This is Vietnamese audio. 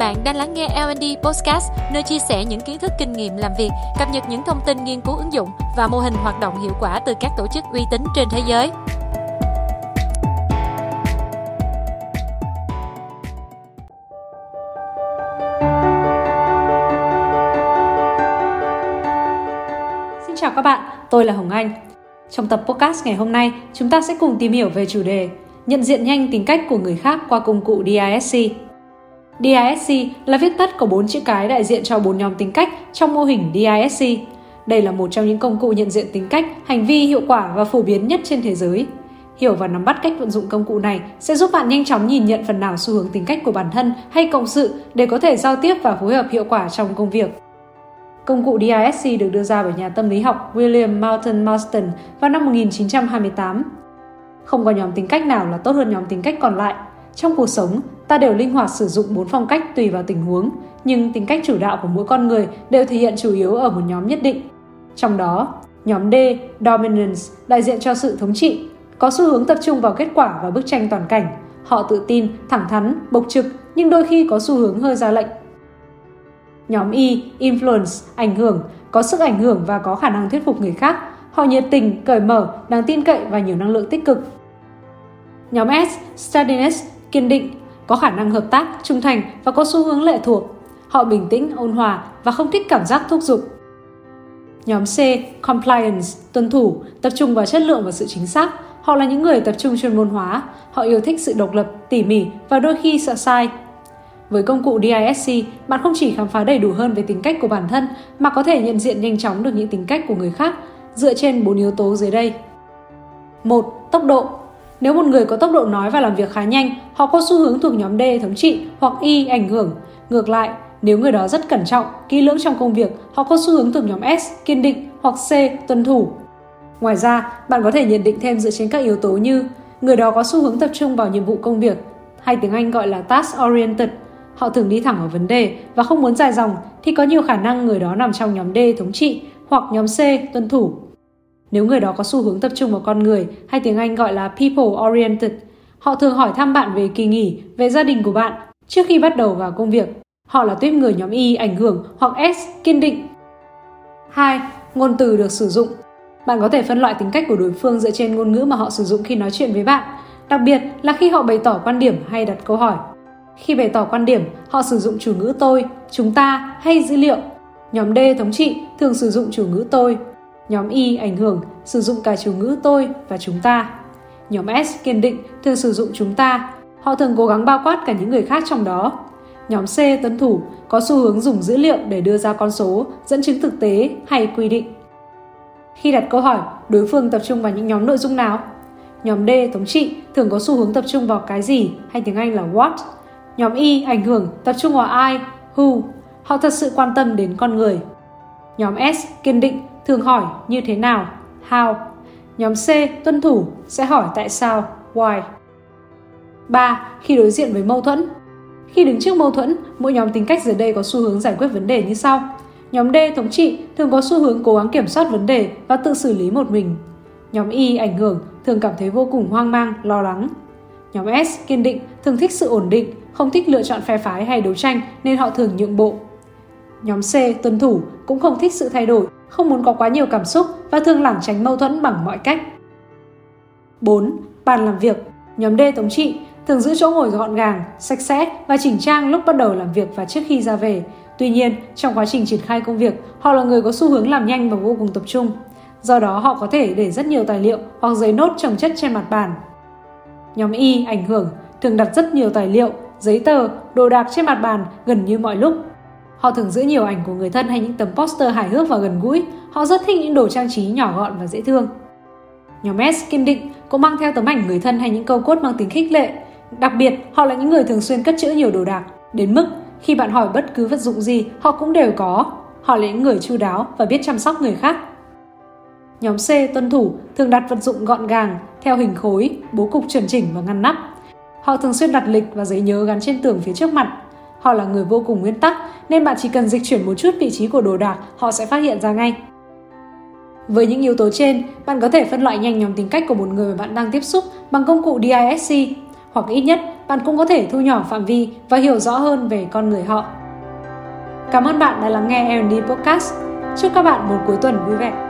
Bạn đang lắng nghe L&D Podcast, nơi chia sẻ những kiến thức kinh nghiệm làm việc, cập nhật những thông tin nghiên cứu ứng dụng và mô hình hoạt động hiệu quả từ các tổ chức uy tín trên thế giới. Xin chào các bạn, tôi là Hồng Anh. Trong tập podcast ngày hôm nay, chúng ta sẽ cùng tìm hiểu về chủ đề Nhận diện nhanh tính cách của người khác qua công cụ DISC. DISC là viết tắt của bốn chữ cái đại diện cho bốn nhóm tính cách trong mô hình DISC. Đây là một trong những công cụ nhận diện tính cách, hành vi hiệu quả và phổ biến nhất trên thế giới. Hiểu và nắm bắt cách vận dụng công cụ này sẽ giúp bạn nhanh chóng nhìn nhận phần nào xu hướng tính cách của bản thân hay cộng sự để có thể giao tiếp và phối hợp hiệu quả trong công việc. Công cụ DISC được đưa ra bởi nhà tâm lý học William Moulton Marston vào năm 1928. Không có nhóm tính cách nào là tốt hơn nhóm tính cách còn lại. Trong cuộc sống, ta đều linh hoạt sử dụng bốn phong cách tùy vào tình huống, nhưng tính cách chủ đạo của mỗi con người đều thể hiện chủ yếu ở một nhóm nhất định. Trong đó, nhóm D, Dominance, đại diện cho sự thống trị, có xu hướng tập trung vào kết quả và bức tranh toàn cảnh. Họ tự tin, thẳng thắn, bộc trực, nhưng đôi khi có xu hướng hơi ra lệnh. Nhóm Y, Influence, ảnh hưởng, có sức ảnh hưởng và có khả năng thuyết phục người khác. Họ nhiệt tình, cởi mở, đáng tin cậy và nhiều năng lượng tích cực. Nhóm S, Steadiness, kiên định, có khả năng hợp tác, trung thành và có xu hướng lệ thuộc. Họ bình tĩnh, ôn hòa và không thích cảm giác thúc giục. Nhóm C, Compliance, tuân thủ, tập trung vào chất lượng và sự chính xác. Họ là những người tập trung chuyên môn hóa. Họ yêu thích sự độc lập, tỉ mỉ và đôi khi sợ sai. Với công cụ DISC, bạn không chỉ khám phá đầy đủ hơn về tính cách của bản thân mà có thể nhận diện nhanh chóng được những tính cách của người khác dựa trên bốn yếu tố dưới đây. 1. Tốc độ nếu một người có tốc độ nói và làm việc khá nhanh, họ có xu hướng thuộc nhóm D thống trị hoặc Y ảnh hưởng. Ngược lại, nếu người đó rất cẩn trọng, kỹ lưỡng trong công việc, họ có xu hướng thuộc nhóm S kiên định hoặc C tuân thủ. Ngoài ra, bạn có thể nhận định thêm dựa trên các yếu tố như người đó có xu hướng tập trung vào nhiệm vụ công việc, hay tiếng Anh gọi là task oriented. Họ thường đi thẳng vào vấn đề và không muốn dài dòng thì có nhiều khả năng người đó nằm trong nhóm D thống trị hoặc nhóm C tuân thủ. Nếu người đó có xu hướng tập trung vào con người hay tiếng Anh gọi là people oriented, họ thường hỏi thăm bạn về kỳ nghỉ, về gia đình của bạn trước khi bắt đầu vào công việc. Họ là tuyết người nhóm Y ảnh hưởng hoặc S kiên định. 2. Ngôn từ được sử dụng. Bạn có thể phân loại tính cách của đối phương dựa trên ngôn ngữ mà họ sử dụng khi nói chuyện với bạn, đặc biệt là khi họ bày tỏ quan điểm hay đặt câu hỏi. Khi bày tỏ quan điểm, họ sử dụng chủ ngữ tôi, chúng ta hay dữ liệu. Nhóm D thống trị thường sử dụng chủ ngữ tôi, Nhóm Y ảnh hưởng sử dụng cả chủ ngữ tôi và chúng ta. Nhóm S kiên định thường sử dụng chúng ta. Họ thường cố gắng bao quát cả những người khác trong đó. Nhóm C tuân thủ có xu hướng dùng dữ liệu để đưa ra con số, dẫn chứng thực tế hay quy định. Khi đặt câu hỏi, đối phương tập trung vào những nhóm nội dung nào? Nhóm D thống trị thường có xu hướng tập trung vào cái gì hay tiếng Anh là what. Nhóm Y ảnh hưởng tập trung vào ai, who. Họ thật sự quan tâm đến con người. Nhóm S kiên định thường hỏi như thế nào, how. Nhóm C tuân thủ sẽ hỏi tại sao, why. 3. Khi đối diện với mâu thuẫn Khi đứng trước mâu thuẫn, mỗi nhóm tính cách dưới đây có xu hướng giải quyết vấn đề như sau. Nhóm D thống trị thường có xu hướng cố gắng kiểm soát vấn đề và tự xử lý một mình. Nhóm Y ảnh hưởng thường cảm thấy vô cùng hoang mang, lo lắng. Nhóm S kiên định thường thích sự ổn định, không thích lựa chọn phe phái hay đấu tranh nên họ thường nhượng bộ. Nhóm C tuân thủ cũng không thích sự thay đổi không muốn có quá nhiều cảm xúc và thường lảng tránh mâu thuẫn bằng mọi cách. 4. Bàn làm việc Nhóm D thống trị thường giữ chỗ ngồi gọn gàng, sạch sẽ và chỉnh trang lúc bắt đầu làm việc và trước khi ra về. Tuy nhiên, trong quá trình triển khai công việc, họ là người có xu hướng làm nhanh và vô cùng tập trung. Do đó, họ có thể để rất nhiều tài liệu hoặc giấy nốt trồng chất trên mặt bàn. Nhóm Y ảnh hưởng thường đặt rất nhiều tài liệu, giấy tờ, đồ đạc trên mặt bàn gần như mọi lúc Họ thường giữ nhiều ảnh của người thân hay những tấm poster hài hước và gần gũi. Họ rất thích những đồ trang trí nhỏ gọn và dễ thương. Nhóm S kiên định cũng mang theo tấm ảnh người thân hay những câu cốt mang tính khích lệ. Đặc biệt, họ là những người thường xuyên cất trữ nhiều đồ đạc, đến mức khi bạn hỏi bất cứ vật dụng gì, họ cũng đều có. Họ là những người chu đáo và biết chăm sóc người khác. Nhóm C tuân thủ thường đặt vật dụng gọn gàng, theo hình khối, bố cục chuẩn chỉnh và ngăn nắp. Họ thường xuyên đặt lịch và giấy nhớ gắn trên tường phía trước mặt Họ là người vô cùng nguyên tắc nên bạn chỉ cần dịch chuyển một chút vị trí của đồ đạc, họ sẽ phát hiện ra ngay. Với những yếu tố trên, bạn có thể phân loại nhanh nhóm tính cách của một người mà bạn đang tiếp xúc bằng công cụ DISC. hoặc ít nhất bạn cũng có thể thu nhỏ phạm vi và hiểu rõ hơn về con người họ. Cảm ơn bạn đã lắng nghe L&D Podcast. Chúc các bạn một cuối tuần vui vẻ.